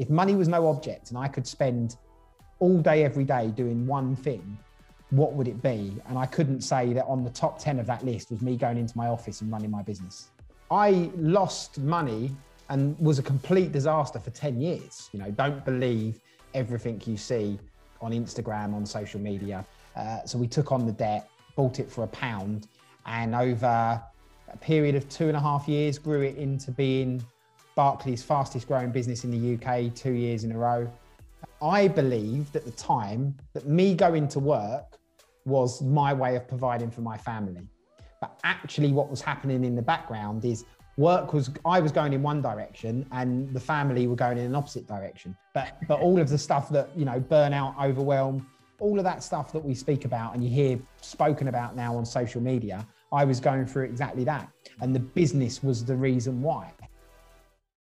if money was no object and I could spend all day, every day doing one thing, what would it be? And I couldn't say that on the top 10 of that list was me going into my office and running my business. I lost money and was a complete disaster for 10 years. You know, don't believe everything you see on Instagram, on social media. Uh, so we took on the debt, bought it for a pound, and over a period of two and a half years, grew it into being Barclays' fastest growing business in the UK two years in a row. I believed at the time that me going to work was my way of providing for my family. But actually, what was happening in the background is work was I was going in one direction and the family were going in an opposite direction. But but all of the stuff that you know, burnout, overwhelm, all of that stuff that we speak about and you hear spoken about now on social media, I was going through exactly that. And the business was the reason why.